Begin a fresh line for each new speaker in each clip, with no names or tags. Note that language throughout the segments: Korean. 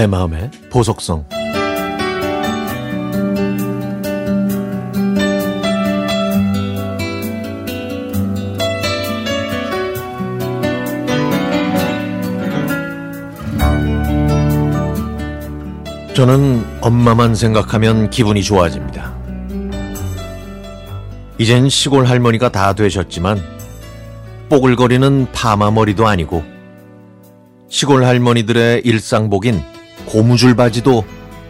내 마음의 보석성 저는 엄마만 생각하면 기분이 좋아집니다. 이젠 시골 할머니가 다 되셨지만 뽀글거리는 파마 머리도 아니고 시골 할머니들의 일상복인 고무줄 바지도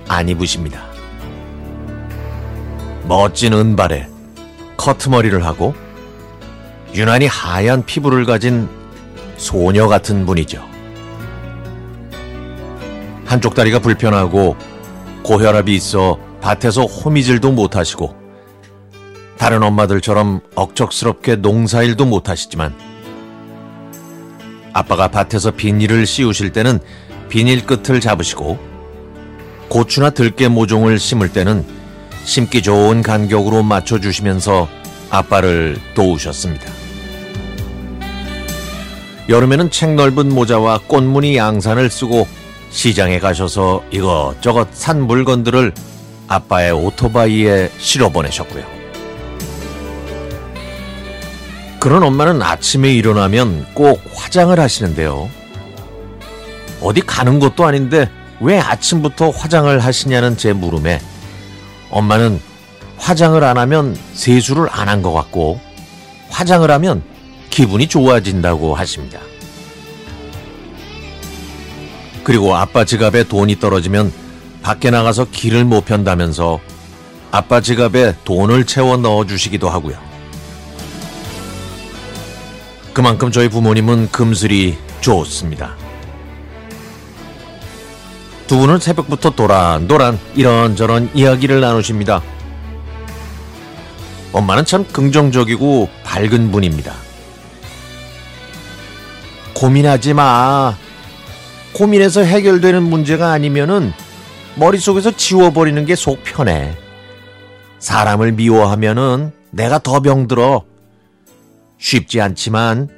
안 입으십니다. 멋진 은발에 커트머리를 하고 유난히 하얀 피부를 가진 소녀 같은 분이죠. 한쪽 다리가 불편하고 고혈압이 있어 밭에서 호미질도 못하시고 다른 엄마들처럼 억척스럽게 농사일도 못하시지만 아빠가 밭에서 비닐을 씌우실 때는 비닐 끝을 잡으시고 고추나 들깨 모종을 심을 때는 심기 좋은 간격으로 맞춰주시면서 아빠를 도우셨습니다. 여름에는 책 넓은 모자와 꽃무늬 양산을 쓰고 시장에 가셔서 이것저것 산 물건들을 아빠의 오토바이에 실어 보내셨고요. 그런 엄마는 아침에 일어나면 꼭 화장을 하시는데요. 어디 가는 것도 아닌데 왜 아침부터 화장을 하시냐는 제 물음에 엄마는 화장을 안 하면 세수를 안 한 것 같고 화장을 하면 기분이 좋아진다고 하십니다. 그리고 아빠 지갑에 돈이 떨어지면 밖에 나가서 길을 못 편다면서 아빠 지갑에 돈을 채워 넣어 주시기도 하고요. 그만큼 저희 부모님은 금슬이 좋습니다. 두 분은 새벽부터 도란도란 이런저런 이야기를 나누십니다. 엄마는 참 긍정적이고 밝은 분입니다. 고민하지 마. 고민해서 해결되는 문제가 아니면은 머릿속에서 지워버리는 게 속 편해. 사람을 미워하면은 내가 더 병들어. 쉽지 않지만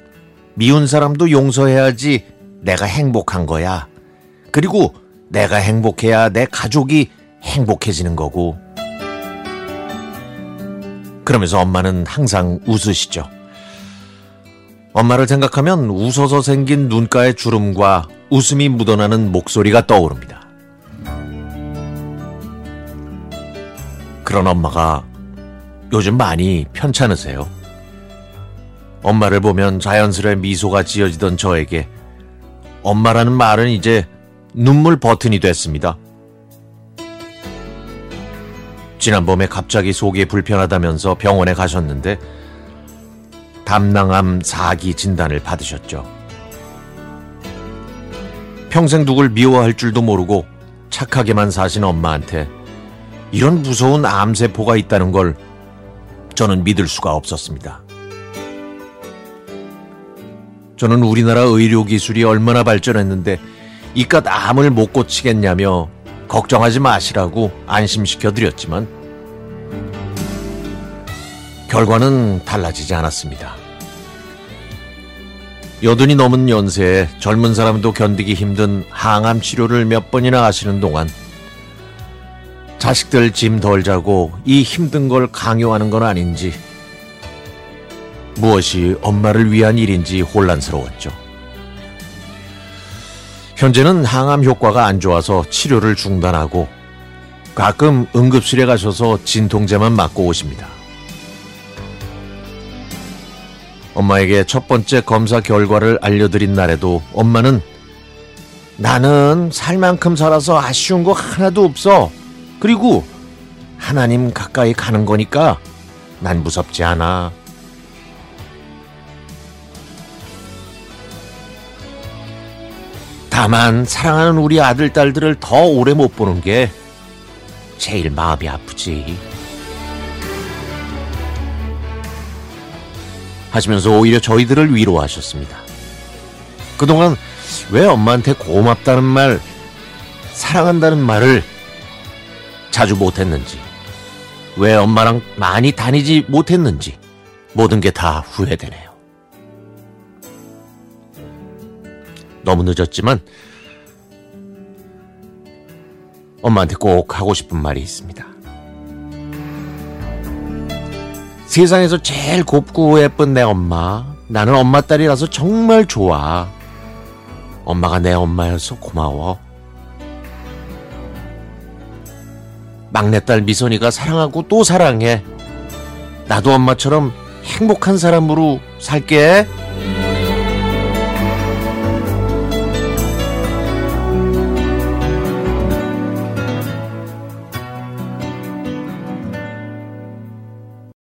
미운 사람도 용서해야지 내가 행복한 거야. 그리고 내가 행복해야 내 가족이 행복해지는 거고. 그러면서 엄마는 항상 웃으시죠. 엄마를 생각하면 웃어서 생긴 눈가의 주름과 웃음이 묻어나는 목소리가 떠오릅니다. 그런 엄마가 요즘 많이 편찮으세요? 엄마를 보면 자연스레 미소가 지어지던 저에게 엄마라는 말은 이제 눈물 버튼이 됐습니다. 지난 봄에 갑자기 속이 불편하다면서 병원에 가셨는데 담낭암 4기 진단을 받으셨죠. 평생 누굴 미워할 줄도 모르고 착하게만 사신 엄마한테 이런 무서운 암세포가 있다는 걸 저는 믿을 수가 없었습니다. 저는 우리나라 의료 기술이 얼마나 발전했는데 이깟 암을 못 고치겠냐며 걱정하지 마시라고 안심시켜 드렸지만 결과는 달라지지 않았습니다. 여든이 넘은 연세에 젊은 사람도 견디기 힘든 항암 치료를 몇 번이나 하시는 동안 자식들 짐 덜 자고 이 힘든 걸 강요하는 건 아닌지 무엇이 엄마를 위한 일인지 혼란스러웠죠. 현재는 항암 효과가 안 좋아서 치료를 중단하고 가끔 응급실에 가셔서 진통제만 맞고 오십니다. 엄마에게 첫 번째 검사 결과를 알려드린 날에도 엄마는 나는 살 만큼 살아서 아쉬운 거 하나도 없어. 그리고 하나님 가까이 가는 거니까 난 무섭지 않아. 다만 사랑하는 우리 아들 딸들을 더 오래 못 보는 게 제일 마음이 아프지. 하시면서 오히려 저희들을 위로하셨습니다. 그동안 왜 엄마한테 고맙다는 말, 사랑한다는 말을 자주 못했는지, 왜 엄마랑 많이 다니지 못했는지, 모든 게 다 후회되네요. 너무 늦었지만, 엄마한테 꼭 하고 싶은 말이 있습니다. 세상에서 제일 곱고 예쁜 내 엄마. 나는 엄마 딸이라서 정말 좋아. 엄마가 내 엄마여서 고마워. 막내딸 미선이가 사랑하고 또 사랑해. 나도 엄마처럼 행복한 사람으로 살게.